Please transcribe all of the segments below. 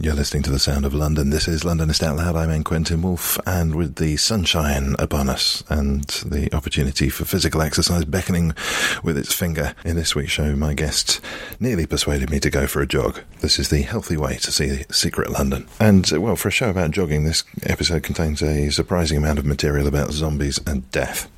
You're listening to the sound of London. This is Londonist Out Loud. I'm. Quentin Woolf, and with the sunshine upon us and the opportunity for physical exercise beckoning with its finger in this week's show, my guest nearly persuaded me to go for a jog. This is the healthy way to see Secret London. And, uh, well, for a show about jogging, this episode contains a surprising amount of material about zombies and death.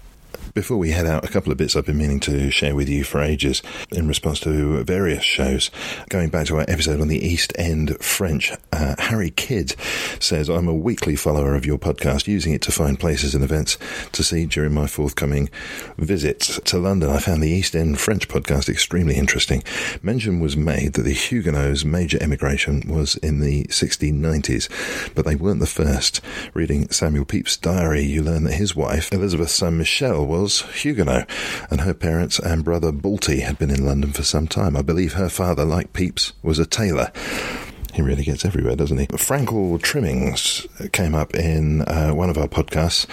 Before we head out, a couple of bits I've been meaning to share with you for ages in response to various shows. Going back to our episode on the East End French, uh, Harry Kidd says, I'm a weekly follower of your podcast, using it to find places and events to see during my forthcoming visit to London. I found the East End French podcast extremely interesting. Mention was made that the Huguenots' major emigration was in the 1690s, but they weren't the first. Reading Samuel Pepys' diary, you learn that his wife, Elizabeth Saint Michel, was Huguenot, and her parents and brother Balty had been in London for some time. I believe her father, like Pepys, was a tailor. He really gets everywhere, doesn't he? Frankel Trimmings came up in uh, one of our podcasts,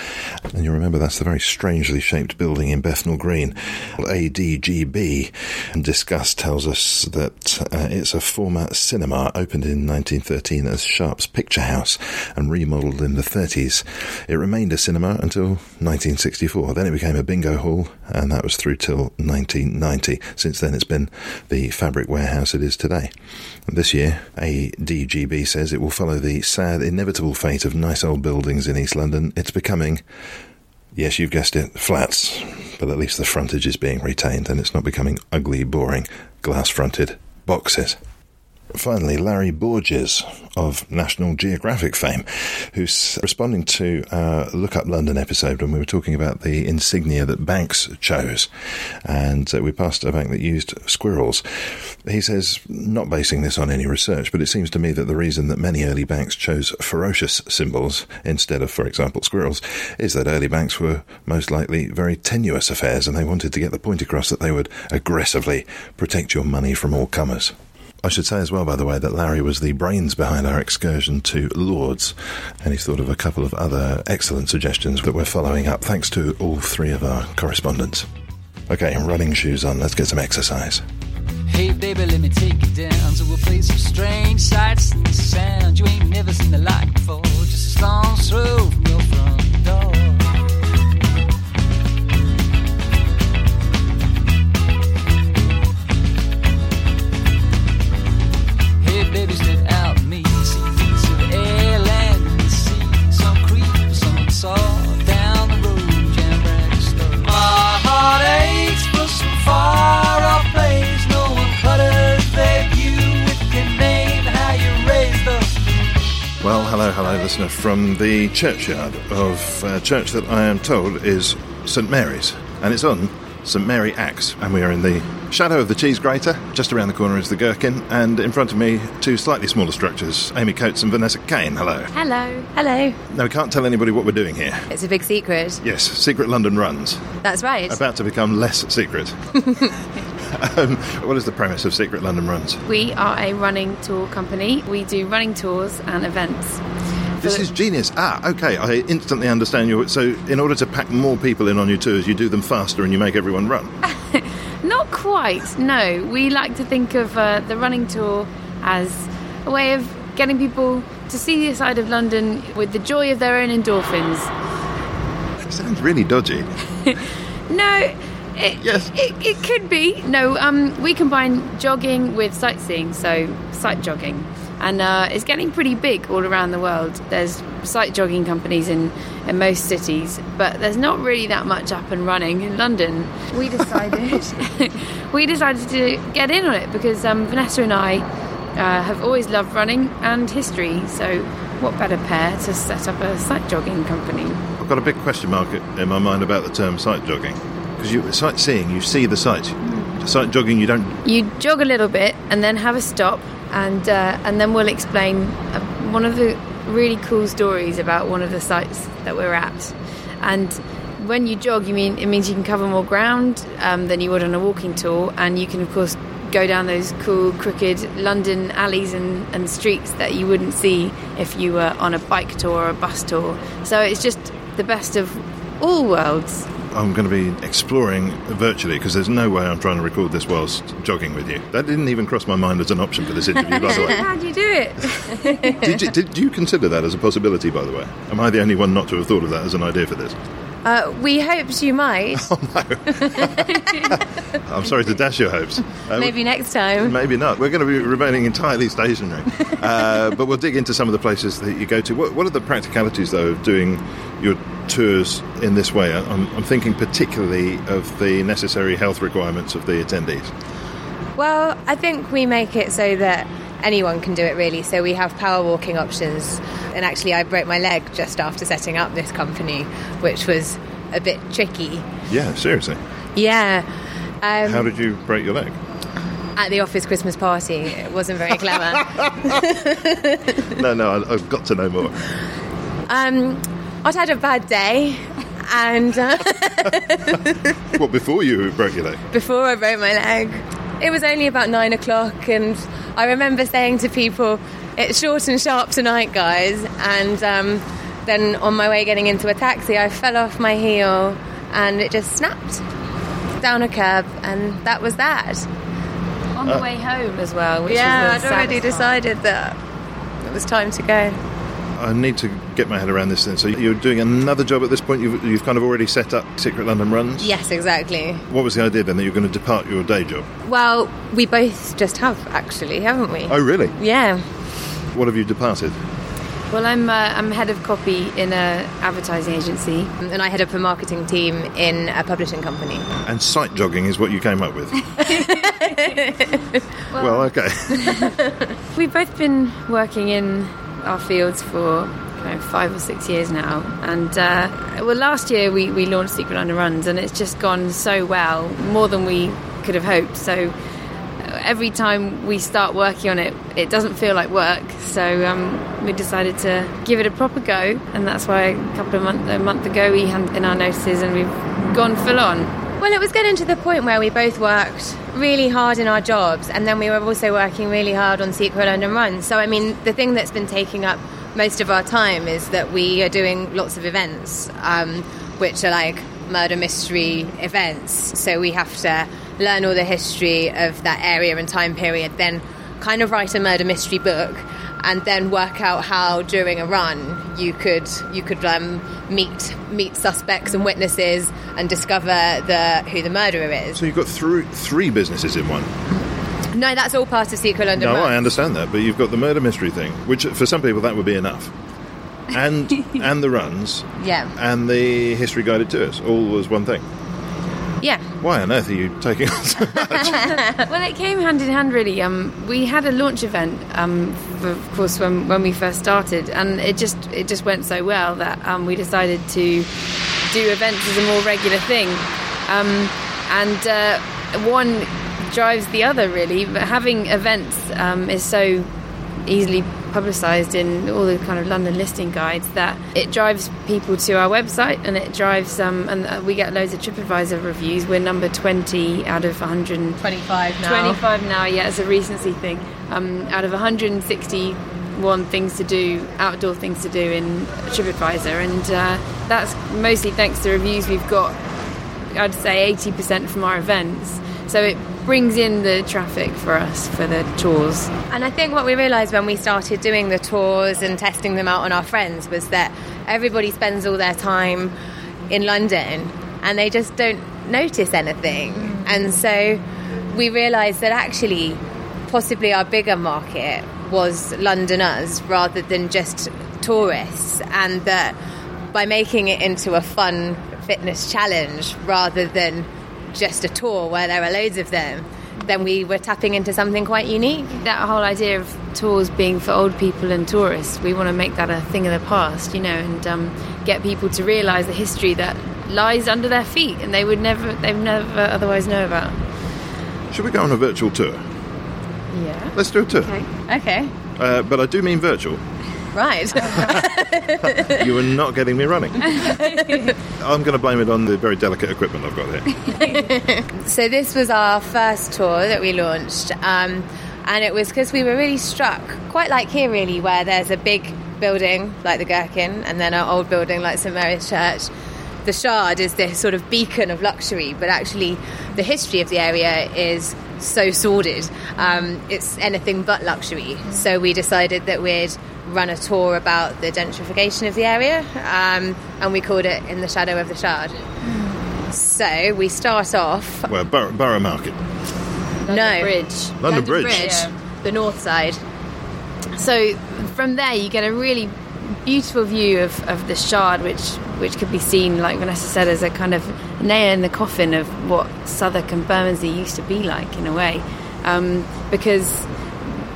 and you remember that's the very strangely shaped building in Bethnal Green. ADGB. And Discuss tells us that uh, it's a former cinema opened in 1913 as Sharp's Picture House and remodelled in the 30s. It remained a cinema until 1964. Then it became a bingo hall, and that was through till 1990. Since then, it's been the fabric warehouse it is today. This year, ADGB says it will follow the sad, inevitable fate of nice old buildings in East London. It's becoming, yes, you've guessed it, flats, but at least the frontage is being retained and it's not becoming ugly, boring, glass fronted boxes. Finally, Larry Borges of National Geographic fame, who's responding to a Look Up London episode when we were talking about the insignia that banks chose. And uh, we passed a bank that used squirrels. He says, not basing this on any research, but it seems to me that the reason that many early banks chose ferocious symbols instead of, for example, squirrels, is that early banks were most likely very tenuous affairs and they wanted to get the point across that they would aggressively protect your money from all comers. I should say as well, by the way, that Larry was the brains behind our excursion to Lords, and he's thought of a couple of other excellent suggestions that we're following up, thanks to all three of our correspondents. Okay, running shoes on, let's get some exercise. Hey baby, let me take you down to a place of strange sights and you ain't never seen the like before. Just a stone's throw from your front hello, hello, listener from the churchyard of a church that I am told is St Mary's, and it's on St Mary Axe, and we are in the shadow of the cheese grater. Just around the corner is the gherkin, and in front of me, two slightly smaller structures, Amy Coates and Vanessa Kane. Hello. Hello. Hello. Now, we can't tell anybody what we're doing here. It's a big secret. Yes, Secret London runs, That's right. about to become less secret. um, what is the premise of Secret London Runs? We are a running tour company. We do running tours and events. This is genius. Ah, okay. I instantly understand you. So, in order to pack more people in on your tours, you do them faster and you make everyone run. Not quite, no. We like to think of uh, the running tour as a way of getting people to see the side of London with the joy of their own endorphins. It sounds really dodgy. No, It, Yes. it, it could be. No, um, we combine jogging with sightseeing, so sight jogging. And uh, it's getting pretty big all around the world. There's sight jogging companies in, in most cities, but there's not really that much up and running in London. We decided we decided to get in on it because um, Vanessa and I uh, have always loved running and history. So, what better pair to set up a sight jogging company? I've got a big question mark in my mind about the term sight jogging. Because you sightseeing, you see the sights. Sight jogging, you don't. you jog a little bit and then have a stop and uh, and then we'll explain uh, one of the really cool stories about one of the sites that we're at and when you jog you mean it means you can cover more ground um, than you would on a walking tour and you can of course go down those cool crooked London alleys and, and streets that you wouldn't see if you were on a bike tour or a bus tour so it's just the best of all worlds I'm going to be exploring virtually because there's no way I'm trying to record this whilst jogging with you. That didn't even cross my mind as an option for this interview, by the way. how do you do it Did you, did you consider that as a possibility, by the way? Am I the only one not to have thought of that as an idea for this? Uh, we hoped you might. I'm sorry to dash your hopes. Uh, Maybe next time. Maybe not. We're going to be remaining entirely stationary. Uh, but we'll dig into some of the places that you go to. What, what are the practicalities, though, of doing your tours in this way? I'm, I'm thinking particularly of the necessary health requirements of the attendees. Well, I think we make it so that anyone can do it really. So we have power walking options. And actually, I broke my leg just after setting up this company, which was a bit tricky. Yeah, seriously. Yeah. Um, How did you break your leg? at the office Christmas party, it wasn't very clever. No, no, I, I've got to know more. um, I'd had a bad day, and uh, What, before you broke your leg? before I broke my leg. It was only about nine o'clock, and I remember saying to people, "It's short and sharp tonight, guys." And um, then on my way getting into a taxi, I fell off my heel, and it just snapped down a curb, and that was that. on the way home as well which yeah, was I'd already part. decided that it was time to go. I need to get my head around this then. So you're doing another job at this point? You've, you've kind of already set up Secret London Runs? Yes, exactly. What was the idea then that you're going to depart your day job? Well, we both just have actually, haven't we? Oh, really? Yeah. What have you departed? Well, I'm uh, I'm head of copy in a advertising agency. And I head up a marketing team in a publishing company. And sight jogging is what you came up with? well, okay. We've both been working in our fields for five or six years now, and uh, well, last year we, we launched Secret London Runs, and it's just gone so well, more than we could have hoped. So uh, every time we start working on it, it doesn't feel like work. So um, we decided to give it a proper go, and that's why a couple of month a month ago we handed in our notices, and we've gone full on. Well, it was getting to the point where we both worked really hard in our jobs, and then we were also working really hard on Secret London Run. So, I mean, the thing that's been taking up most of our time is that we are doing lots of events, um, which are like murder mystery events. So we have to learn all the history of that area and time period, then kind of write a murder mystery book and then work out how during a run you could you could um, meet meet suspects and witnesses and discover the who the murderer is. So you've got three, three businesses in one. No, that's all part of Secret London. No, Run. I understand that, but you've got the murder mystery thing, which for some people that would be enough. And and the runs Yeah, and the history guided tours all was one thing. Yeah. Why on earth are you taking on so much? Well, it came hand in hand, really. Um, we had a launch event, um, for, of course, when, when we first started, and it just it just went so well that um, we decided to do events as a more regular thing. Um, and uh, one drives the other, really. But having events um, is so easily publicised in all the kind of London listing guides that it drives people to our website and it drives um, and uh, we get loads of TripAdvisor reviews. We're number 20 out of 125 now. 25 now, yeah, it's a recency thing. Um, out of 161 things to do, outdoor things to do in TripAdvisor, and uh, that's mostly thanks to reviews we've got. I'd say 80% from our events, so it brings in the traffic for us for the tours. And I think what we realised when we started doing the tours and testing them out on our friends was that everybody spends all their time in London and they just don't notice anything. Mm. And so we realised that actually, possibly our bigger market was Londoners rather than just tourists, and that by making it into a fun fitness challenge rather than just a tour where there are loads of them, then we were tapping into something quite unique. that whole idea of tours being for old people and tourists, we want to make that a thing of the past, you know, and um, get people to realise the history that lies under their feet and they would never, they've never otherwise know about. Should we go on a virtual tour? Yeah. Let's do a tour. Okay. Okay, Uh, but I do mean virtual. Right. You are not getting me running. I'm going to blame it on the very delicate equipment I've got here. So this was our first tour that we launched, um, and it was because we were really struck, quite like here, really, where there's a big building like the Gherkin, and then an old building like St Mary's Church. The Shard is this sort of beacon of luxury, but actually, the history of the area is so sordid. Um, it's anything but luxury. So we decided that we'd run a tour about the gentrification of the area, um, and we called it "In the Shadow of the Shard." So we start off Well, Borough, Borough Market. no. Bridge. London Bridge. Bridge, the north side. So from there, you get a really beautiful view of, of the Shard, which which could be seen, like Vanessa said, as a kind of nail in the coffin of what Southwark and Bermondsey used to be like in a way, um, because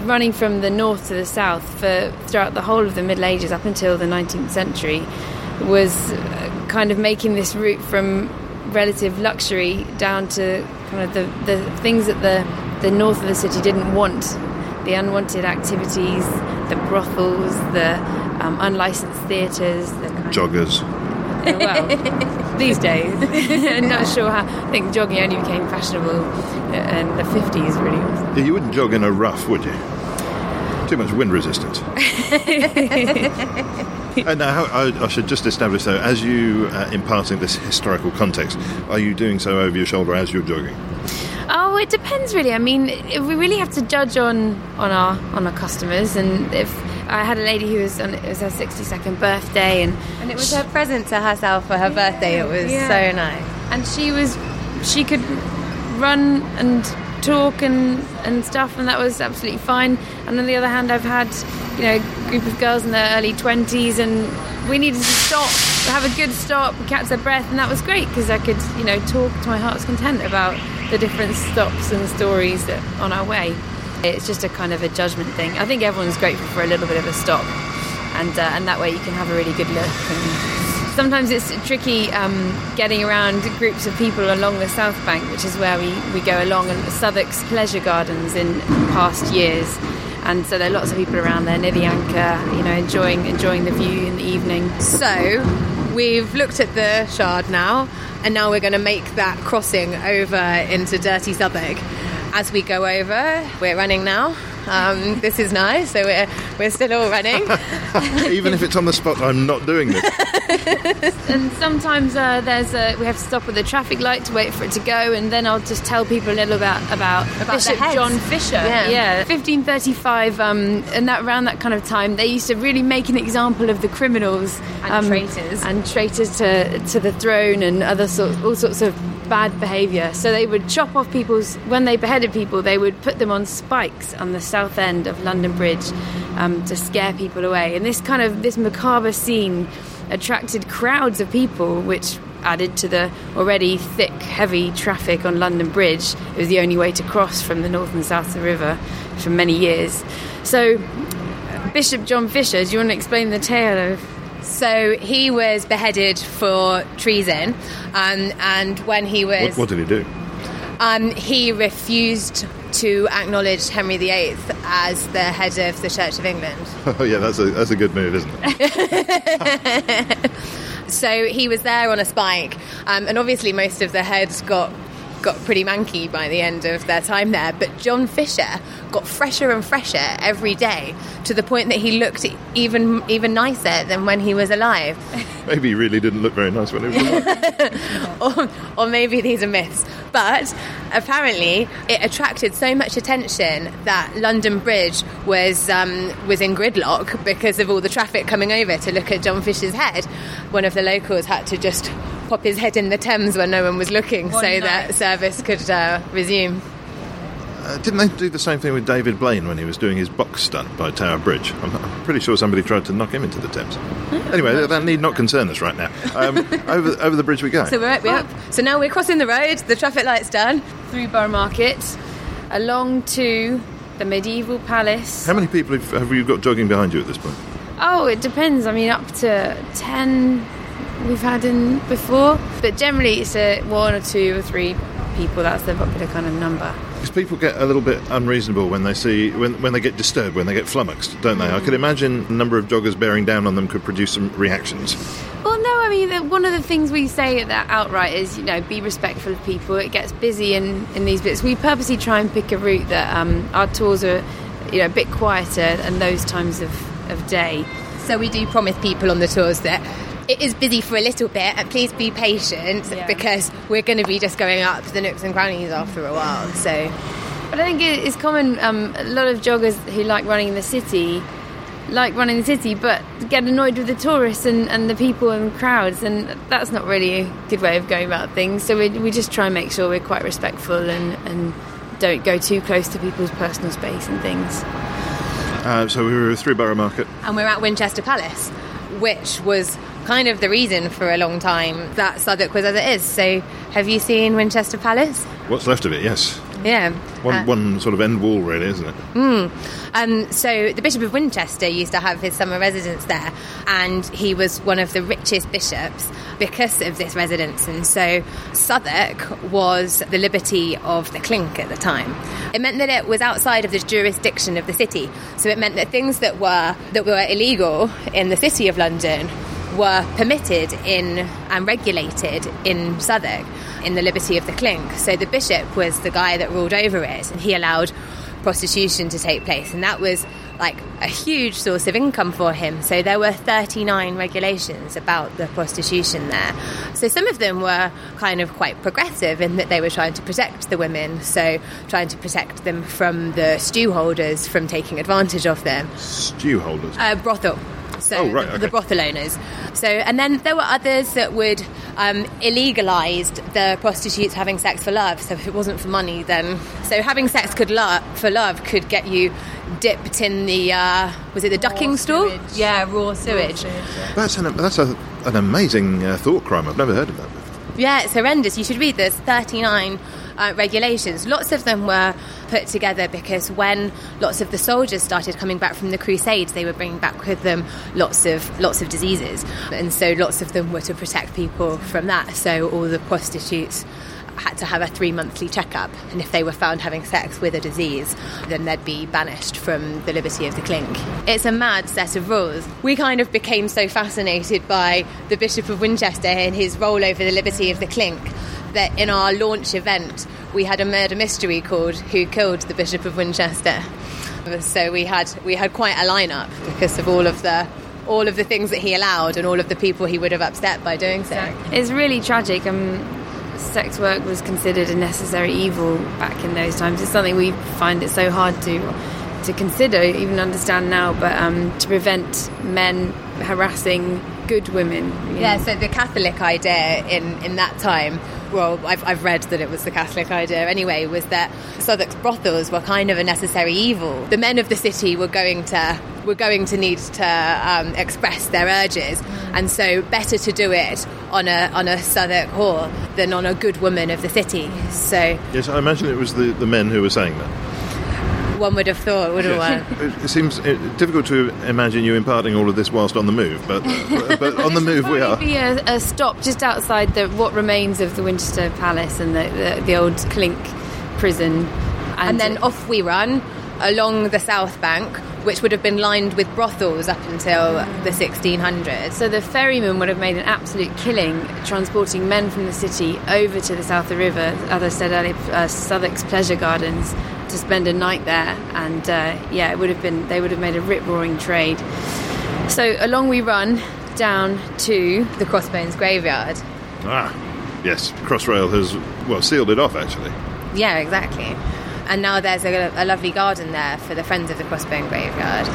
running from the north to the south for throughout the whole of the Middle Ages up until the 19th century was uh, kind of making this route from relative luxury down to kind of the, the things that the, the north of the city didn't want. The unwanted activities, the brothels, the um, unlicensed theatres, the kind of Joggers. well, these days. I'm not sure how. I think jogging only became fashionable in the 50s, really. You wouldn't jog in a ruff, would you? Too much wind resistance. and now, I, I should just establish though, as you uh, imparting this historical context, are you doing so over your shoulder as you're jogging? Oh, it depends really. I mean, we really have to judge on on our on our customers, and if I had a lady who was on it was her 62nd birthday, and And it was her present to herself for her birthday. It was Yeah. so nice. and she was she could run and talk and and stuff and that was absolutely fine and on the other hand I've had you know a group of girls in their early 20s and we needed to stop have a good stop catch their breath and that was great because I could you know talk to my heart's content about the different stops and stories that on our way it's just a kind of a judgment thing I think everyone's grateful for a little bit of a stop and uh, and that way you can have a really good look and sometimes it's tricky um, getting around groups of people along the south bank, which is where we, we go along, and Southwark's pleasure gardens in past years. And so there are lots of people around there near the anchor, you know, enjoying enjoying the view in the evening. So we've looked at the Shard now, and now we're going to make that crossing over into Dirty Southwark. As we go over, we're running now. Um, this is nice, so we're we're still all running. Even if it's on the spot, I'm not doing this. And sometimes uh, there's a, we have to stop at the traffic light to wait for it to go, and then I'll just tell people a little about about, About Bishop. John Fisher. Yeah. yeah, 1535, um, and that around that kind of time, they used to really make an example of the criminals And traitors. and traitors to to the throne and other sorts, all sorts of bad behaviour. So they would chop off people's when they beheaded people, they would put them on spikes on the south end of London Bridge um, to scare people away. And this kind of this macabre scene attracted crowds of people, which added to the already thick, heavy traffic on London Bridge. It was the only way to cross from the north and south of the river for many years. So, Bishop John Fisher, do you want to explain the tale of? So he was beheaded for treason, um, and when he was What, what did he do? Um, he refused to acknowledge Henry VIII as the head of the Church of England. Oh, yeah, that's a, that's a good move, isn't it? So he was there on a spike, um, and obviously most of the heads got got pretty manky by the end of their time there. But John Fisher got fresher and fresher every day to the point that he looked even even nicer than when he was alive. Maybe he really didn't look very nice when he was alive. or, or maybe these are myths. But apparently, it attracted so much attention that London Bridge was um, was in gridlock because of all the traffic coming over to look at John Fisher's head. One of the locals had to just pop his head in the Thames when no one was looking, One so night. that service could uh, resume. Uh, didn't they do the same thing with David Blaine when he was doing his box stunt by Tower Bridge? I'm, I'm pretty sure somebody tried to knock him into the Thames. Anyway, that, that need not concern us right now. Um, over, over the bridge we go. So we're, we're up. So now we're crossing the road. The traffic light's done. through Borough Market, along to the medieval palace. How many people have, have you got jogging behind you at this point? Oh, it depends. I mean, up to 10 we've had in before, but generally it's a one or two or three people. That's the popular kind of number. Because people get a little bit unreasonable when they see when, when they get disturbed, when they get flummoxed, don't they? I could imagine a number of joggers bearing down on them could produce some reactions. Well, no, I mean, the, one of the things we say at that outright is, you know, be respectful of people. It gets busy in, in these bits. We purposely try and pick a route that um, our tours are, you know, a bit quieter and those times of, of day. So we do promise people on the tours that it is busy for a little bit, and please be patient Yeah. because we're going to be just going up the nooks and crannies after a while. So But I think it's common. Um, a lot of joggers who like running in the city like running the city, but get annoyed with the tourists and, and the people and crowds, and that's not really a good way of going about things. So we, we just try and make sure we're quite respectful and, and don't go too close to people's personal space and things. Uh, so we were through Borough Market. and we're at Winchester Palace, which was kind of the reason for a long time that Southwark was as it is. So, have you seen Winchester Palace? What's left of it? Yes, Yeah. one Uh, one sort of end wall, really, isn't it? Um, so the Bishop of Winchester used to have his summer residence there, and he was one of the richest bishops because of this residence. And so Southwark was the liberty of the clink at the time. It meant that it was outside of the jurisdiction of the city. So it meant that things that were that were illegal in the city of London were permitted in and regulated in Southwark in the liberty of the clink. So the bishop was the guy that ruled over it, and he allowed prostitution to take place, and that was like a huge source of income for him. So there were 39 regulations about the prostitution there. So some of them were kind of quite progressive in that they were trying to protect the women, so trying to protect them from the stew holders from taking advantage of them. Stew holders. Uh, brothel. So Oh, right, okay. the brothel owners. So and then there were others that would um, illegalised the prostitutes having sex for love. So if it wasn't for money, then so having sex could lo- for love could get you dipped in the uh, was it the ducking stool? Yeah, raw sewage. That's an that's a, an amazing uh, thought crime. I've never heard of that. before. Yeah, it's horrendous. You should read this. 39 uh, regulations. Lots of them were put together because when lots of the soldiers started coming back from the Crusades, they were bringing back with them lots of lots of diseases, and so lots of them were to protect people from that. So all the prostitutes had to have a three monthly checkup, and if they were found having sex with a disease, then they'd be banished from the liberty of the clink. It's a mad set of rules. We kind of became so fascinated by the Bishop of Winchester and his role over the liberty of the clink that in our launch event we had a murder mystery called Who Killed the Bishop of Winchester. So we had we had quite a lineup because of all of the all of the things that he allowed and all of the people he would have upset by doing so. It's really tragic. Um, sex work was considered a necessary evil back in those times. It's something we find it so hard to to consider, even understand now. But um, to prevent men harassing good women, Yeah, know. so the Catholic idea in, in that time, well, I've, I've read that it was the Catholic idea anyway, was that Southwark's brothels were kind of a necessary evil. The men of the city were going to were going to need to um, express their urges, and so better to do it on a on a Southwark whore than on a good woman of the city. So Yes, I imagine it was the, the men who were saying that. One would have thought, wouldn't one? It, it seems difficult to imagine you imparting all of this whilst on the move, but but on the move we are. It would be a, a stop just outside the what remains of the Winchester Palace and the, the, the old Clink prison, and then off we run along the south bank, which would have been lined with brothels up until the 1600s. So the ferryman would have made an absolute killing transporting men from the city over to the south of the river, as I said earlier, uh, Southwark's pleasure gardens, to spend a night there. And uh, yeah, it would have been they would have made a rip roaring trade. So along we run down to the Crossbones graveyard. Ah, yes, Crossrail has well sealed it off actually. Yeah, exactly. And now there's a, a lovely garden there for the Friends of the Crossbone graveyard.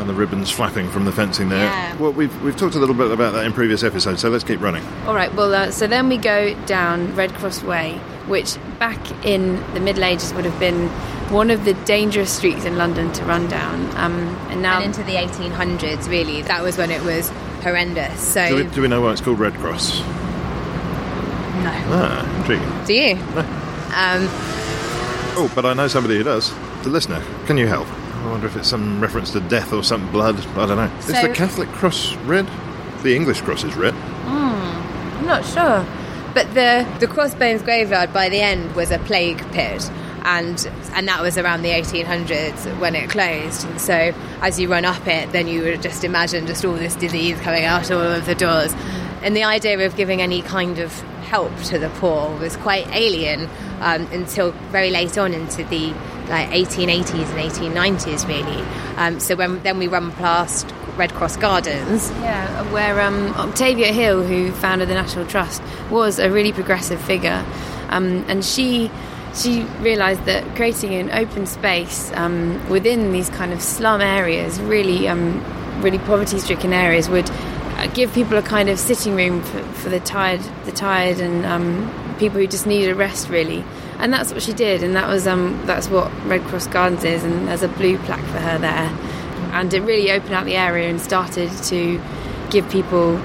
And the ribbons flapping from the fencing there. Yeah. Well, we've, we've talked a little bit about that in previous episodes, so let's keep running. All right. Well, uh, so then we go down Red Cross Way, which back in the Middle Ages would have been one of the dangerous streets in London to run down. Um, and now and into the 1800s, really, that was when it was horrendous. So, Do we, do we know why it's called Red Cross? no. Ah, intriguing. Do you? Um, Oh, but I know somebody who does. The listener, can you help? I wonder if it's some reference to death or some blood. I don't know. Is the Catholic cross red? The English cross is red. I'm not sure. But the, the Crossbones graveyard by the end was a plague pit. And and that was around the 1800s when it closed. And so as you run up it, then you would just imagine just all this disease coming out all of the doors. And the idea of giving any kind of help to the poor was quite alien um, until very late on into the like 1880s and 1890s, really. Um, so when then we run past Red Cross Gardens, Yeah, where um, Octavia Hill, who founded the National Trust, was a really progressive figure, um, and she she realised that creating an open space um, within these kind of slum areas, really um, really poverty-stricken areas, would uh, give people a kind of sitting room for, for the tired, the tired, and um, people who just needed a rest, really. And that's what she did, and that was um, that's what Red Cross Gardens is, and there's a blue plaque for her there and it really opened up the area and started to give people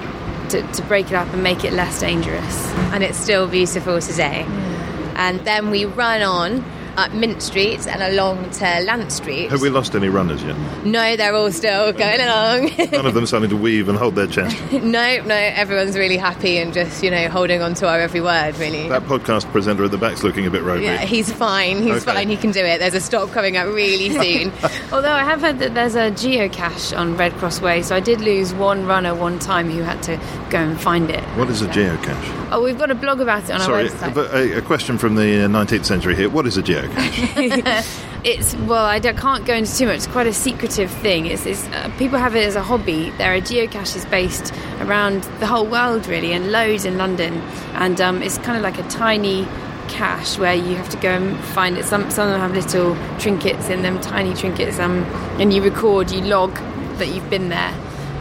to, to break it up and make it less dangerous. and it's still beautiful today. Mm. And then we run on up Mint Street and along to Lant Street. Have we lost any runners yet? No, they're all still going along. None of them starting to weave and hold their chest. no, no, everyone's really happy and just, you know, holding on to our every word, really. That podcast presenter at the back's looking a bit ropey. yeah, he's fine. He's Okay. fine. He can do it. There's a stop coming up really soon. Although I have heard that there's a geocache on Red Cross Way, so I did lose one runner one time who had to go and find it. What is a geocache? Oh, we've got a blog about it on Sorry, our website. but a, a question from the uh, 19th century here. What is a geocache? It's well, I don't- can't go into too much. It's quite a secretive thing. It's, it's uh, people have it as a hobby. There are geocaches based around the whole world, really, and loads in London. And um, it's kind of like a tiny cache where you have to go and find it. Some some of them have little trinkets in them, tiny trinkets. Um, and you record, you log that you've been there.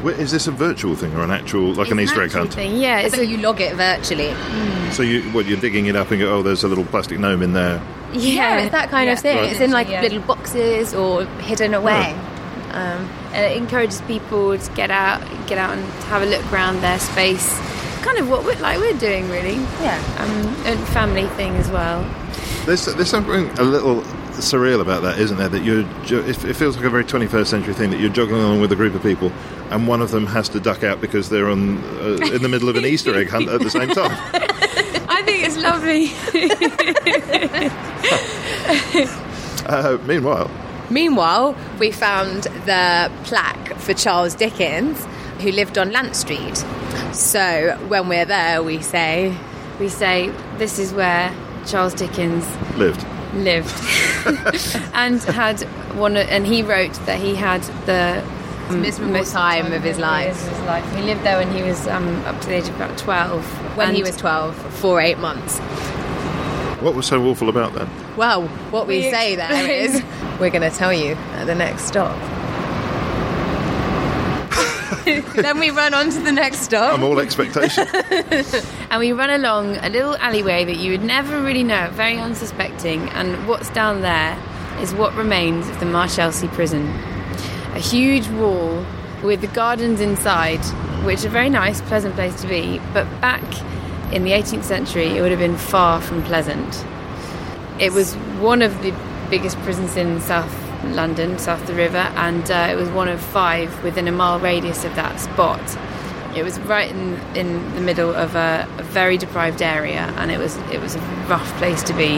Wait, is this a virtual thing or an actual, like an Easter egg hunt? Thing. Yeah, so you log it virtually. So you, what, you're digging it up and go, oh, there's a little plastic gnome in there. Yeah, it's that kind Yeah. of thing. Right. It's in like Yeah. little boxes or hidden away. Um, and it encourages people to get out, get out and have a look around their space. Kind of what we're like we're doing, really. yeah. Um, and family thing as well. There's, there's something a little surreal about that, isn't there? That you're, jo- it, it feels like a very 21st century thing that you're jogging along with a group of people, and one of them has to duck out because they're on uh, in the middle of an Easter egg hunt at the same time. I think it's lovely. Uh, meanwhile, Meanwhile, we found the plaque for Charles Dickens, who lived on Lant Street. So when we're there, we say, we say this is where Charles Dickens lived. lived and had one, and he wrote that he had the miserable most time of his life. of his life. He lived there when he was um, up to the age of about twelve. when he was 12, for eight months. What was so awful about that? Well, what we, We say there explain. is, we're going to tell you at the next stop. then we run on to the next stop. I'm all expectation. and we run along a little alleyway that you would never really know, very unsuspecting. And what's down there is what remains of the Marshalsea prison. A huge wall with the gardens inside, which are a very nice, pleasant place to be. But back in the 18th century, it would have been far from pleasant. It was one of the biggest prisons in South London, south of the river, and uh, it was one of five within a mile radius of that spot. It was right in, in the middle of a, a very deprived area, and it was it was a rough place to be.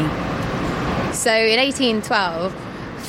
So in 1812,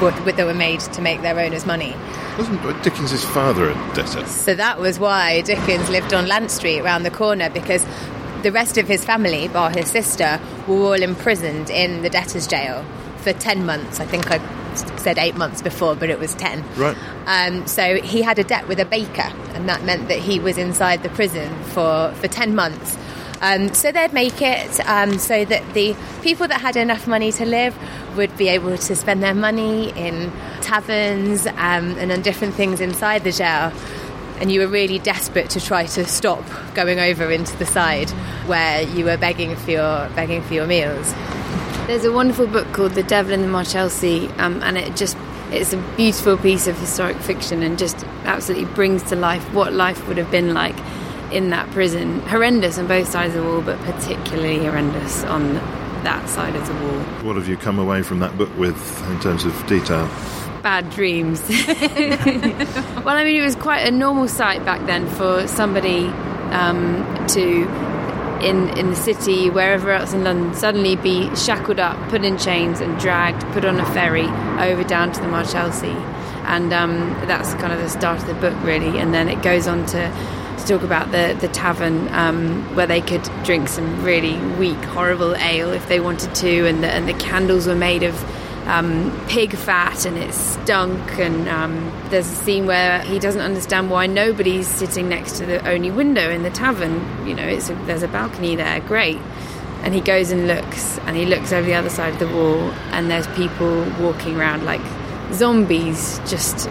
What that were made to make their owners money. Wasn't Dickens's father a debtor? So that was why Dickens lived on Lant Street around the corner because the rest of his family, bar his sister, were all imprisoned in the debtor's jail for 10 months. I think I said eight months before, but it was 10. Right. Um, so he had a debt with a baker, and that meant that he was inside the prison for, for 10 months. Um, so they'd make it um, so that the people that had enough money to live would be able to spend their money in taverns um, and on different things inside the jail. And you were really desperate to try to stop going over into the side where you were begging for your begging for your meals. There's a wonderful book called The Devil in the Marshalsea, um, and it just it's a beautiful piece of historic fiction and just absolutely brings to life what life would have been like in that prison. Horrendous on both sides of the wall, but particularly horrendous on that side of the wall. What have you come away from that book with in terms of detail? Bad dreams. well, I mean, it was quite a normal sight back then for somebody um, to in in the city, wherever else in London, suddenly be shackled up, put in chains, and dragged, put on a ferry over down to the Marshalsea, and um, that's kind of the start of the book, really. And then it goes on to, to talk about the the tavern um, where they could drink some really weak, horrible ale if they wanted to, and the, and the candles were made of um, pig fat and it stunk. And um, there's a scene where he doesn't understand why nobody's sitting next to the only window in the tavern. You know, it's a, there's a balcony there, great. And he goes and looks, and he looks over the other side of the wall, and there's people walking around like zombies, just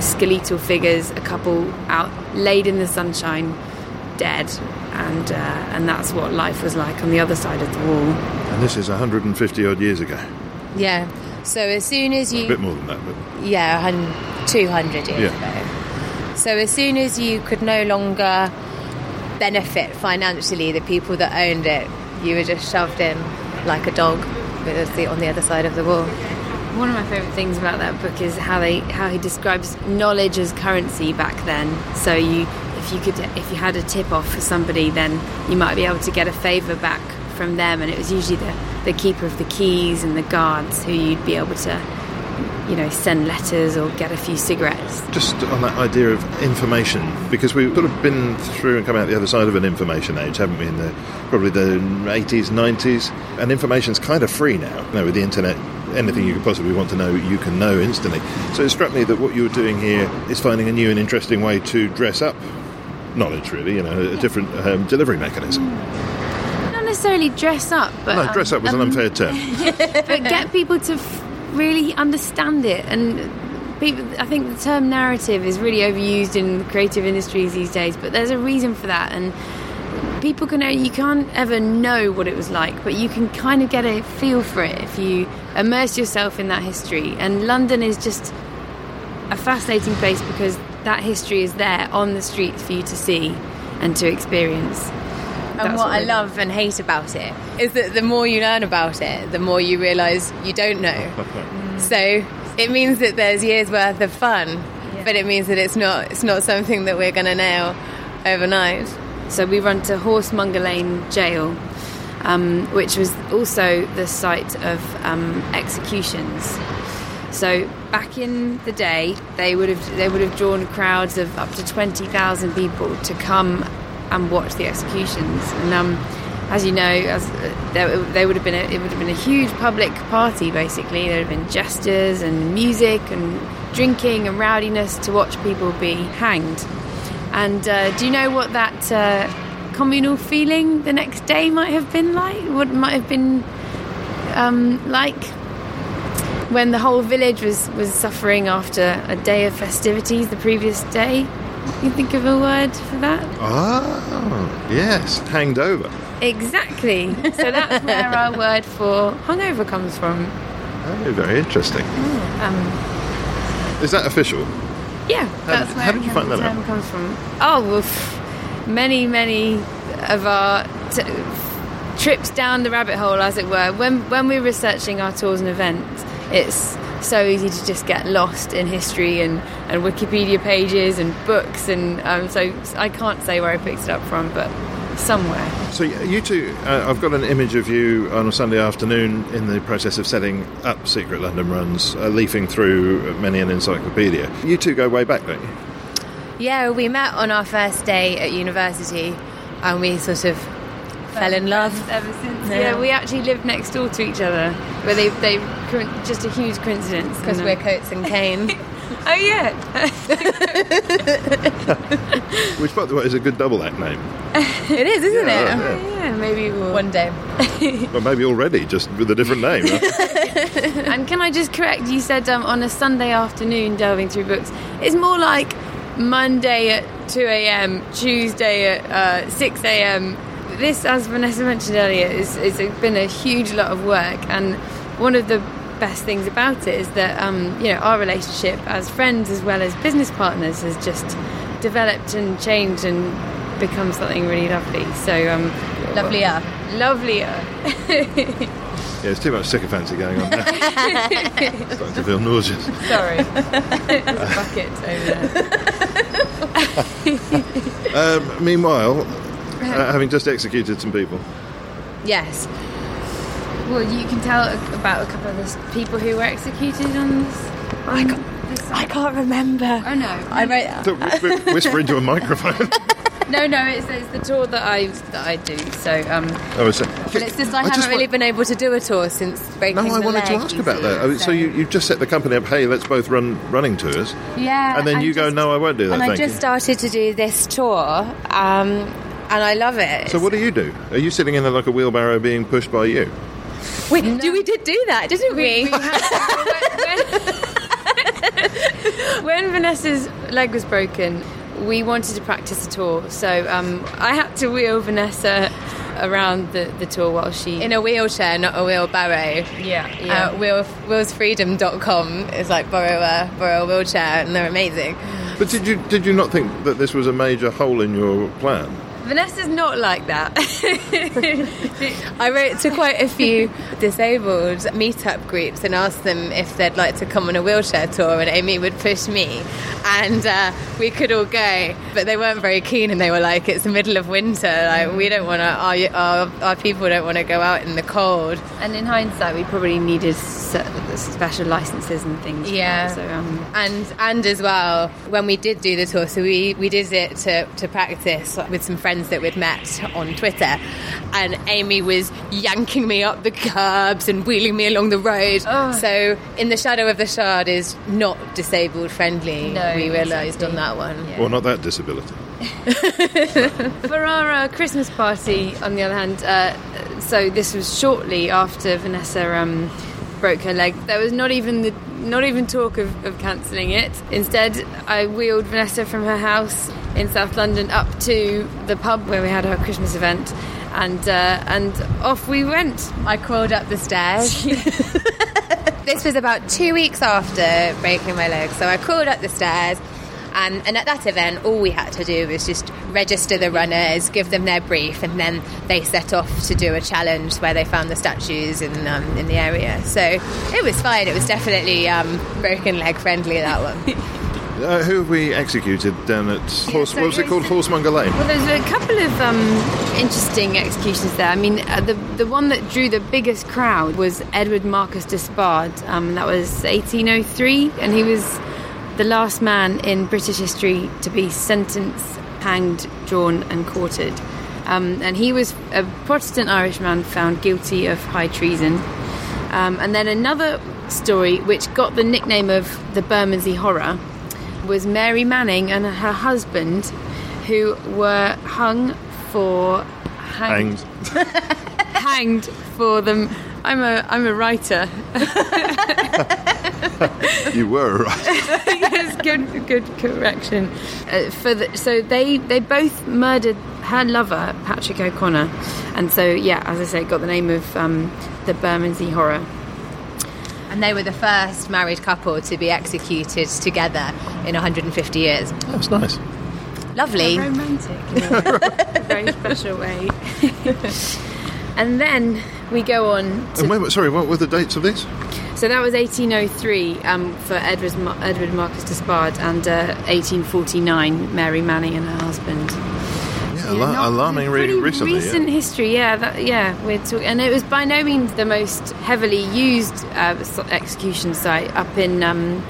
skeletal figures, a couple out laid in the sunshine, dead. And, uh, and that's what life was like on the other side of the wall. And this is 150 odd years ago. Yeah. So as soon as you A bit more than that, but Yeah, 200 years Yeah. ago. So as soon as you could no longer benefit financially the people that owned it, you were just shoved in like a dog on the other side of the wall. One of my favourite things about that book is how they how he describes knowledge as currency back then. So you if you could if you had a tip off for somebody, then you might be able to get a favour back from them, and it was usually the the keeper of the keys and the guards who you'd be able to you know send letters or get a few cigarettes. just on that idea of information, because we've sort of been through and come out the other side of an information age, haven't we? In the probably the 80s, 90s, and information's kind of free now. You know, with the internet, anything you could possibly want to know, you can know instantly. So it struck me that what you were doing here is finding a new and interesting way to dress up knowledge, really. You know, a different um, delivery mechanism. Not necessarily dress up, but No, dress up was an um, unfair term. but get people to f- really understand it and people i think the term narrative is really overused in creative industries these days but there's a reason for that and people can you can't ever know what it was like but you can kind of get a feel for it if you immerse yourself in that history. And london is just a fascinating place because that history is there on the streets for you to see and to experience. And That's what I love and hate about it is that the more you learn about it, the more you realise you don't know. Mm. so it means that there's years worth of fun, but it means that it's not it's not something that we're going to nail overnight. So we run to Horsemonger Lane Jail, um, which was also the site of um, executions. So back in the day, they would have they would have drawn crowds of up to twenty thousand people to come and watch the executions. And um, as you know, as uh, there, they would have been a, it would have been a huge public party. Basically, there would have been jesters and music and drinking and rowdiness to watch people be hanged. And uh, do you know what that uh, communal feeling the next day might have been like? What might have been um, like when the whole village was, was suffering after a day of festivities the previous day? You think of a word for that? Oh, yes, hanged over. Exactly. So that's where our word for hungover comes from. Oh, very interesting. Um, Is that official? Yeah, that's did- where how did you find that out? comes from. Oh, well, many, many of our t- trips down the rabbit hole, as it were. When when we're researching our tours and events, it's so easy to just get lost in history and, and Wikipedia pages and books, and um, so I can't say where I picked it up from, but somewhere. So you two, uh, I've got an image of you on a Sunday afternoon in the process of setting up Secret London Runs, uh, leafing through many an encyclopedia. You two go way back, don't you? Yeah, we met on our first day at university and we sort of fell in love. ever since. Yeah. Yeah. we actually lived next door to each other. Where they they just a huge coincidence. Because we're Coates and Kane. Oh yeah. Which, by the way, is a good double act name. it is, isn't Yeah, it? yeah. yeah, maybe we'll. One day. Well, maybe already, just with a different name. huh? And can I just correct? You said um, on a Sunday afternoon delving through books. It's more like Monday at two a.m., Tuesday at uh, six a.m. This, as Vanessa mentioned earlier, is, is been a huge lot of work. And one of the best things about it is that um, you know our relationship as friends as well as business partners has just developed and changed and become something really lovely. So um, Lovelier. lovelier. yeah, there's too much sycophancy going on now. Starting to feel nauseous. Sorry, there's a bucket over there. Um, meanwhile, uh, having just executed some people, Yes. Well, you can tell about a couple of the people who were executed on this. I can't. I can't remember. Oh no! I wrote. So, whi- whi- whisper into a microphone. No, no, it's, it's the tour that I that I do. So um, I was saying, But it's just I, I haven't just really wa- been able to do a tour since breaking No, I the wanted to ask about see, that. I mean, so you, you've just set the company up, hey, let's both run running tours. Yeah. And then you go, no, I won't do that, And I thank just you. started to do this tour, um, and I love it. So what do you do? Are you sitting in there like a wheelbarrow being pushed by you? we, do we did do that, didn't we? we had, when, when Vanessa's leg was broken, we wanted to practice a tour. So um, I had to wheel Vanessa around the, the tour while she In a wheelchair, not a wheelbarrow. yeah yeah. Uh, wheel, wheelsfreedom.com is like borrow a borrow a wheelchair, and they're amazing. But did you did you not think that this was a major hole in your plan? Vanessa's not like that. I wrote to quite a few disabled meetup groups and asked them if they'd like to come on a wheelchair tour, and Amy would push me, and uh, we could all go. But they weren't very keen, and they were like, "It's the middle of winter. Like we don't want to. Our, our our people don't want to go out in the cold." and in hindsight, we probably needed special licenses and things. Yeah. that, So um, and and as well when we did do the tour so we we did it to, to practice with some friends that we'd met on twitter and amy was yanking me up the curbs and wheeling me along the road Oh. so in the shadow of the shard is not disabled friendly No, we realized exactly. on that one Yeah. Well, not that disability. For our uh, Christmas party, on the other hand, uh, so this was shortly after Vanessa um, broke her leg. There was not even the not even talk of, of cancelling it. Instead, I wheeled Vanessa from her house in South London up to the pub where we had our Christmas event, and uh, and off we went. i crawled up the stairs this was about two weeks after breaking my leg so i crawled up the stairs and, and at that event, all we had to do was just register the runners, give them their brief, and then they set off to do a challenge where they found the statues in um, in the area. So it was fine. It was definitely um, broken leg friendly that one. Uh, who have we executed down at Horse? so what was it called? it's- Horsemonger Lane. Well, there's a couple of um, interesting executions there. I mean, uh, the the one that drew the biggest crowd was Edward Marcus Despard. Um, that was 1803, and he was the last man in British history to be sentenced, hanged, drawn, and quartered. Um, and he was a Protestant Irishman found guilty of high treason. Um, and then another story, which got the nickname of the Bermondsey Horror, was Mary Manning and her husband, who were hung for hanged, Hanged. hanged for them. I'm a I'm a writer. You were right. yes, good good correction. Uh, for the, so they they both murdered her lover Patrick O'Connor, and so yeah, as I say, got the name of um, the Bermondsey Horror. And they were the first married couple to be executed together in 150 years. That's nice. Lovely. romantic in a very special way. and then we go on to And wait, sorry, what were the dates of these? So that was 1803 um, for Edward, Edward Marcus Despard and uh, 1849 Mary Manning and her husband. Yeah, alar- not- alarming re- pretty recently. Recent yeah. history, yeah, that, yeah. We're talking, and it was by no means the most heavily used uh, execution site up in um,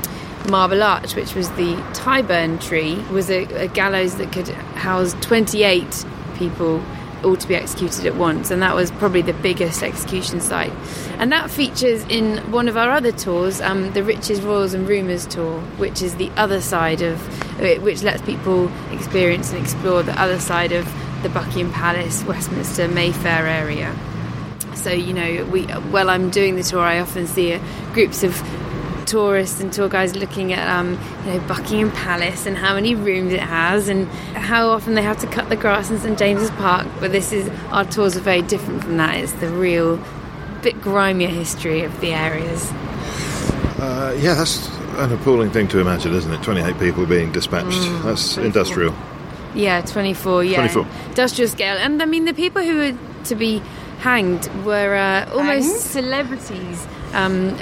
Marble Arch, which was the Tyburn tree, was a, a gallows that could house 28 people all to be executed at once, and that was probably the biggest execution site. And that features in one of our other tours, um, the Riches, Royals and Rumours tour, which is the other side of, which lets people experience and explore the other side of the Buckingham Palace, Westminster, Mayfair area. So you know, we while I'm doing the tour, I often see groups of tourists and tour guides looking at um, you know Buckingham Palace and how many rooms it has and how often they have to cut the grass in St James's Park. But this is our tours are very different from that. It's the real bit grimier history of the areas. Uh, yeah, that's an appalling thing to imagine, isn't it? 28 people being dispatched. Mm, that's industrial. Yeah, 24, yeah. 24. Industrial scale. And I mean, the people who were to be hanged were uh, almost Hanged? celebrities. Um,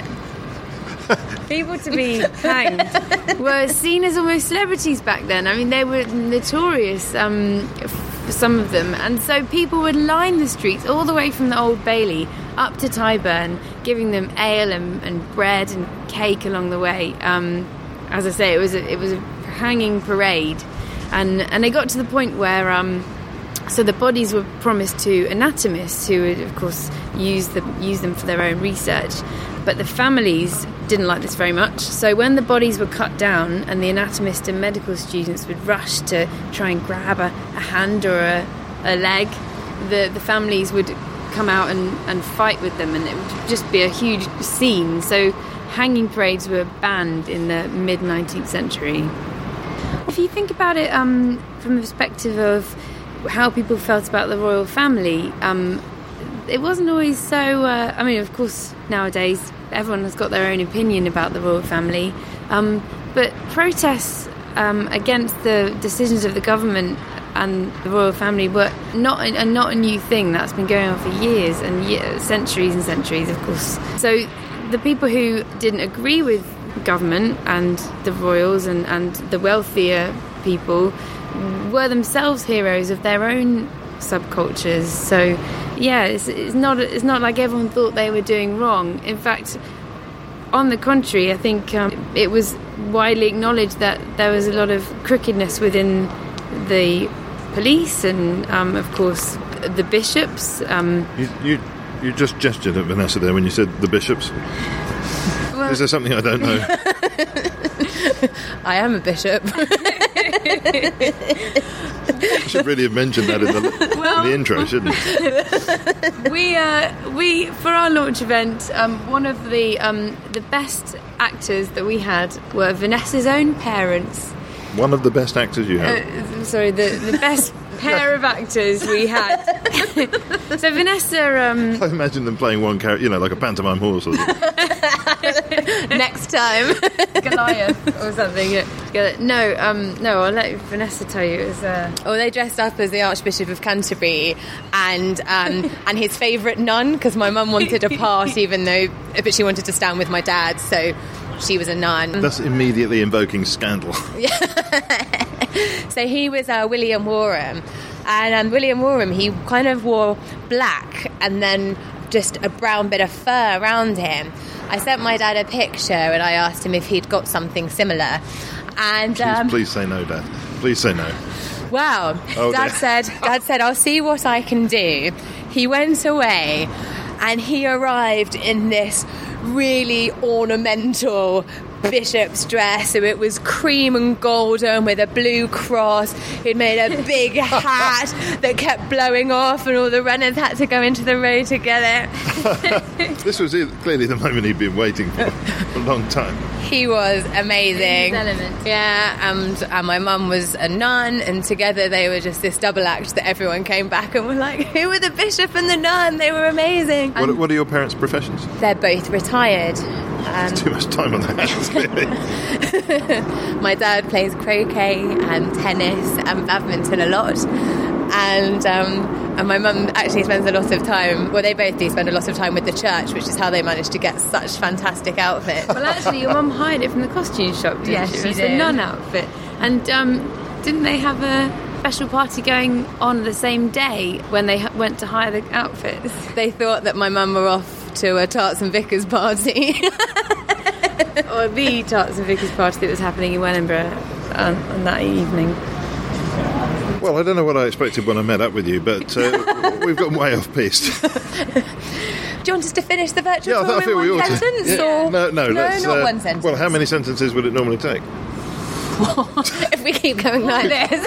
people to be hanged were seen as almost celebrities back then. I mean, they were notorious, um, some of them. And so people would line the streets all the way from the Old Bailey up to Tyburn, giving them ale and, and bread and cake along the way. Um, as I say, it was a, it was a hanging parade, and and they got to the point where um, so the bodies were promised to anatomists who would, of course, use them use them for their own research. But the families didn't like this very much. So when the bodies were cut down, and the anatomists and medical students would rush to try and grab a, a hand or a, a leg, the the families would come out and, and fight with them, and it would just be a huge scene. So hanging parades were banned in the mid 19th century. If you think about it um, from the perspective of how people felt about the royal family, um, it wasn't always so. Uh, I mean, of course, nowadays everyone has got their own opinion about the royal family, um, but protests um, against the decisions of the government and the royal family were not a, not a new thing. That's been going on for years and centuries and centuries, of course. So the people who didn't agree with government and the royals and, and the wealthier people were themselves heroes of their own subcultures. So, yeah, it's, it's not it's not like everyone thought they were doing wrong. In fact, on the contrary, I think um, it was widely acknowledged that there was a lot of crookedness within the police and, um, of course, the bishops. Um, You, you, you just gestured at Vanessa there when you said the bishops. well, Is there something I don't know? I am a bishop. I should really have mentioned that in the, in the intro, shouldn't it? we uh, we for our launch event, um, one of the um, the best actors that we had were Vanessa's own parents. One of the best actors you have. Uh, sorry, the the best pair of actors we had. so Vanessa, um, I imagine them playing one character, you know, like a pantomime horse or something. Next time. Goliath or something. yeah. No, um, no, I'll let Vanessa tell you. It was. Uh, Or they dressed up as the Archbishop of Canterbury and um, and his favourite nun because my mum wanted a part, even though but she wanted to stand with my dad. So she was a nun. That's immediately invoking scandal. So he was uh, William Warham, and um, William Warham he kind of wore black and then just a brown bit of fur around him. I sent my dad a picture and I asked him if he'd got something similar, and Please, um, please say no, Dad. Please say no. Wow. Oh, Dad dear. said, Dad said, I'll see what I can do. He went away and he arrived in this really ornamental bishop's dress. So it was cream and golden with a blue cross. He'd made a big hat that kept blowing off and all the runners had to go into the road together. This was clearly the moment he'd been waiting for a long time. He was amazing. His element. Yeah, and, and my mum was a nun, and together they were just this double act that everyone came back and were like, Who were the bishop and the nun? They were amazing. What, what are your parents' professions? They're both retired. Um, Too much time on the hands, clearly. my dad plays croquet and tennis and badminton a lot. And um, and my mum actually spends a lot of time. Well, they both do spend a lot of time with the church, which is how they managed to get such fantastic outfits. Well, actually, your mum hired it from the costume shop, didn't Yeah, she? she It was did. a nun outfit. And um, didn't they have a special party going on the same day when they went to hire the outfits? they thought that my mum were off to a tarts and Vicars party. or the Tarts and Vicars party that was happening in Wellingborough on, on that evening. Well, I don't know what I expected when I met up with you, but uh, we've gone way off piste. Do you want us to finish the virtual Yeah, I, tour I feel in we one ought to. sentence? Yeah. Or? No, no, no, let's, not uh, one sentence. Well, how many sentences would it normally take? if we keep going like this.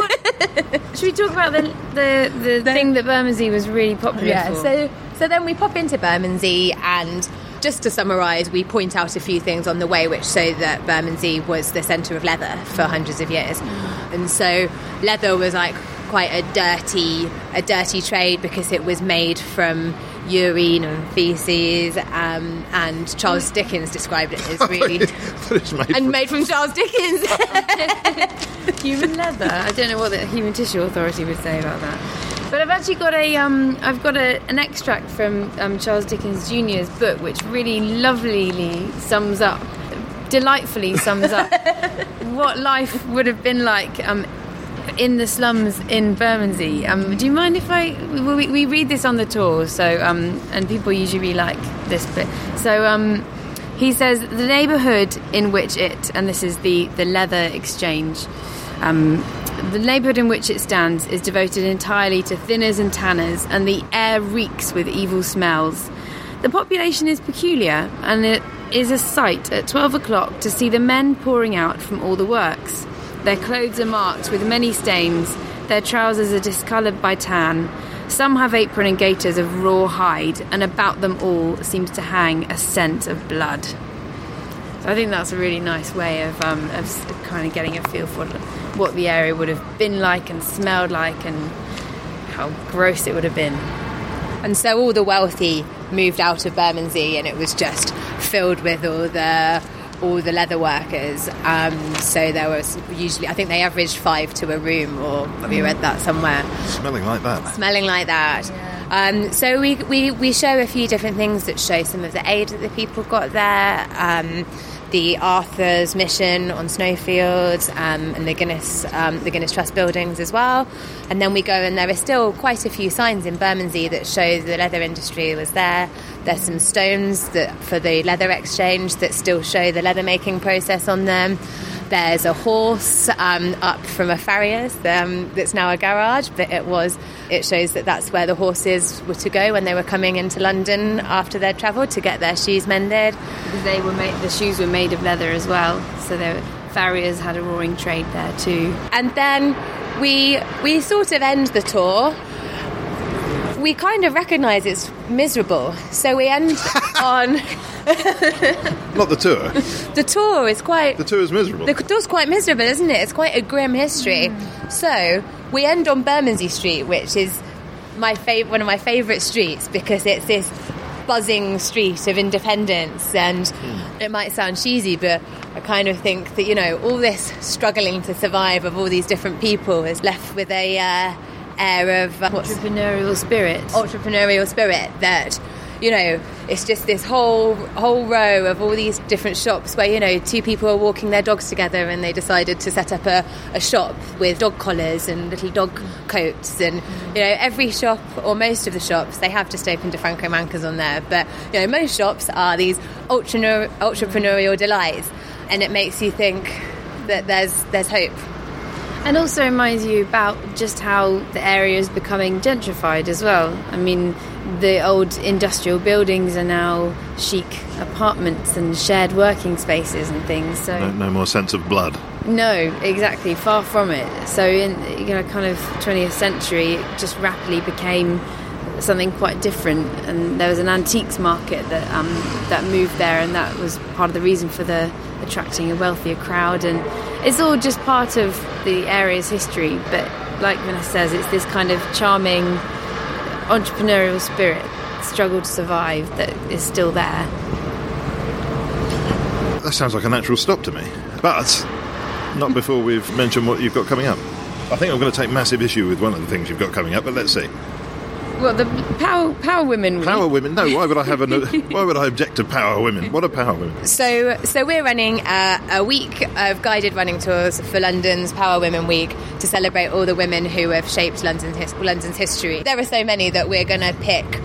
Should we talk about the the, the, thing that Bermondsey was really popular yeah. for? So so then we pop into Bermondsey and. Just to summarise, we point out a few things on the way which show that Bermondsey was the centre of leather for hundreds of years, and so leather was like quite a dirty, a dirty trade because it was made from urine and feces, um, and Charles Dickens described it as really That is made and from- made from Charles Dickens. human leather. I don't know what the Human Tissue Authority would say about that. But I've actually got a um, I've got a, an extract from um, Charles Dickens Jr.'s book, which really lovelily sums up, delightfully sums up what life would have been like um, in the slums in Bermondsey. Um, do you mind if I we, we read this on the tour? So um, and people usually like this bit. So. Um, he says the neighbourhood in which it, and this is the, the leather exchange, um, the neighbourhood in which it stands is devoted entirely to thinners and tanners, and the air reeks with evil smells. The population is peculiar, and it is a sight at 12 o'clock to see the men pouring out from all the works. Their clothes are marked with many stains, their trousers are discoloured by tan. Some have apron and gaiters of raw hide, and about them all seems to hang a scent of blood. So I think that's a really nice way of, um, of kind of getting a feel for what the area would have been like and smelled like, and how gross it would have been. And so all the wealthy moved out of Bermondsey, and it was just filled with all the all the leather workers. Um, so there was usually, I think they averaged five to a room, or have you read that somewhere? Smelling like that. Smelling like that. Um, so we, we, we show a few different things that show some of the aid that the people got there. Um, the Arthur's mission on Snowsfields um, and the Guinness um, the Guinness Trust buildings as well. And then we go and there are still quite a few signs in Bermondsey that show the leather industry was there. There's some stones that for the leather exchange that still show the leather making process on them. There's a horse um, up from a farrier's um, that's now a garage, but it was. It shows that that's where the horses were to go when they were coming into London after their travel to get their shoes mended. Because they were made, the shoes were made of leather as well, so the farriers had a roaring trade there too. And then we we sort of end the tour. We kind of recognise it's miserable, so we end on Not the tour. the tour is quite The tour's miserable. The tour's quite miserable, isn't it? It's quite a grim history. So we end on Bermondsey Street, which is my fav- one of my favourite streets because it's this buzzing street of independence. And it might sound cheesy, but I kind of think that you know all this struggling to survive of all these different people is left with a uh, air of uh, Entrepreneurial spirit. entrepreneurial spirit that you know, it's just this whole whole row of all these different shops where you know two people are walking their dogs together and they decided to set up a, a shop with dog collars and little dog coats and you know every shop or most of the shops they have just opened a Franco Mancas on there, but you know most shops are these ultra entrepreneurial delights, and it makes you think that there's there's hope. And also reminds you about just how the area is becoming gentrified as well. I mean, the old industrial buildings are now chic apartments and shared working spaces and things. So No, no more sense of blood. no, exactly, far from it. So in you know, kind of 20th century, it just rapidly became something quite different. And there was an antiques market that um, that moved there, and that was part of the reason for the attracting a wealthier crowd. And it's all just part of the area's history. But like Vanessa says, it's this kind of charming entrepreneurial spirit, struggle to survive, that is still there. That sounds like a natural stop to me. But not before we've mentioned what you've got coming up. I think I'm going to take massive issue with one of the things you've got coming up, but let's see. Well, the power power women. Week. Power women? No, why would I have an? why would I object to power women? What are power women? So, so we're running a, a week of guided running tours for London's Power Women Week to celebrate all the women who have shaped London's, his, London's history. There are so many that we're going to pick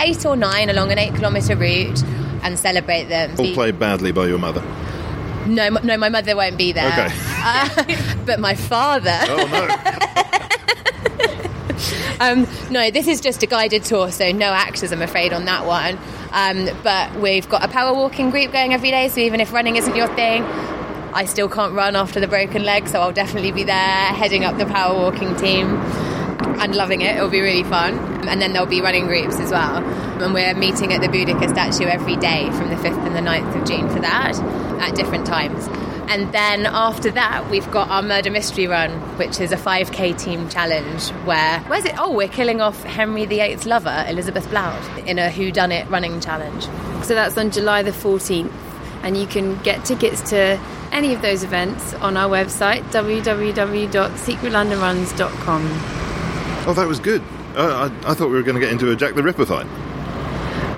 eight or nine along an eight kilometre route and celebrate them. All played badly by your mother. No, m- no, my mother won't be there. Okay. Uh, but my father. Oh no! Um, no, this is just a guided tour, so no actors, I'm afraid, on that one. Um, but we've got a power walking group going every day, so even if running isn't your thing, I still can't run after the broken leg, so I'll definitely be there heading up the power walking team and loving it. It'll be really fun. And then there'll be running groups as well. And we're meeting at the Boudica statue every day from the 5th and the 9th of June for that at different times. And then after that, we've got our murder mystery run, which is a 5k team challenge. Where where's it? Oh, we're killing off Henry VIII's lover, Elizabeth Blount, in a Who Done It running challenge. So that's on July the 14th, and you can get tickets to any of those events on our website www.secretlondonruns.com. Oh, that was good. Uh, I, I thought we were going to get into a Jack the Ripper fight.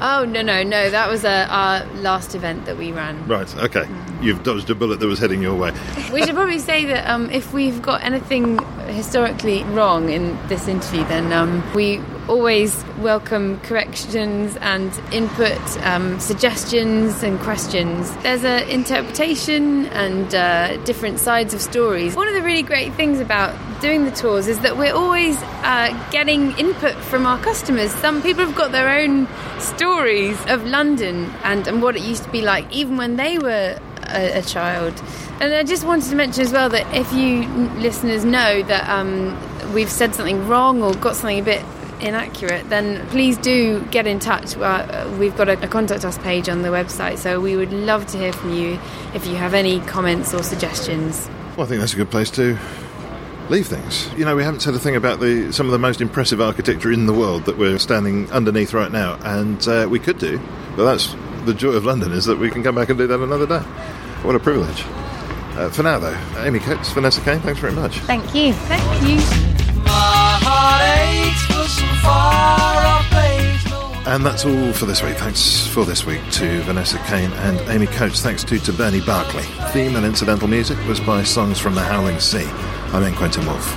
Oh no no no! That was uh, our last event that we ran. Right. Okay. You've dodged a bullet that was heading your way. We should probably say that um, if we've got anything historically wrong in this interview, then um, we always welcome corrections and input, um, suggestions and questions. There's an interpretation and uh, different sides of stories. One of the really great things about doing the tours is that we're always uh, getting input from our customers. Some people have got their own stories of London and, and what it used to be like, even when they were a, a child. And I just wanted to mention as well that if you listeners know that um, we've said something wrong or got something a bit inaccurate, then please do get in touch. Uh, we've got a, a contact us page on the website, so we would love to hear from you if you have any comments or suggestions. Well, I think that's a good place to leave things. You know, we haven't said a thing about the some of the most impressive architecture in the world that we're standing underneath right now, and uh, we could do, but that's the joy of London is that we can come back and do that another day. What a privilege. Uh, for now, though, Amy Coates, Vanessa Kane, thanks very much. Thank you. Thank you. My heart aches for some far off place. No one And that's all for this week. Thanks for this week to Vanessa Kane and Amy Coates. Thanks too to Bernie Barkley. Theme and incidental music was by Songs from the Howling Sea. I'm in Quentin Wolfe.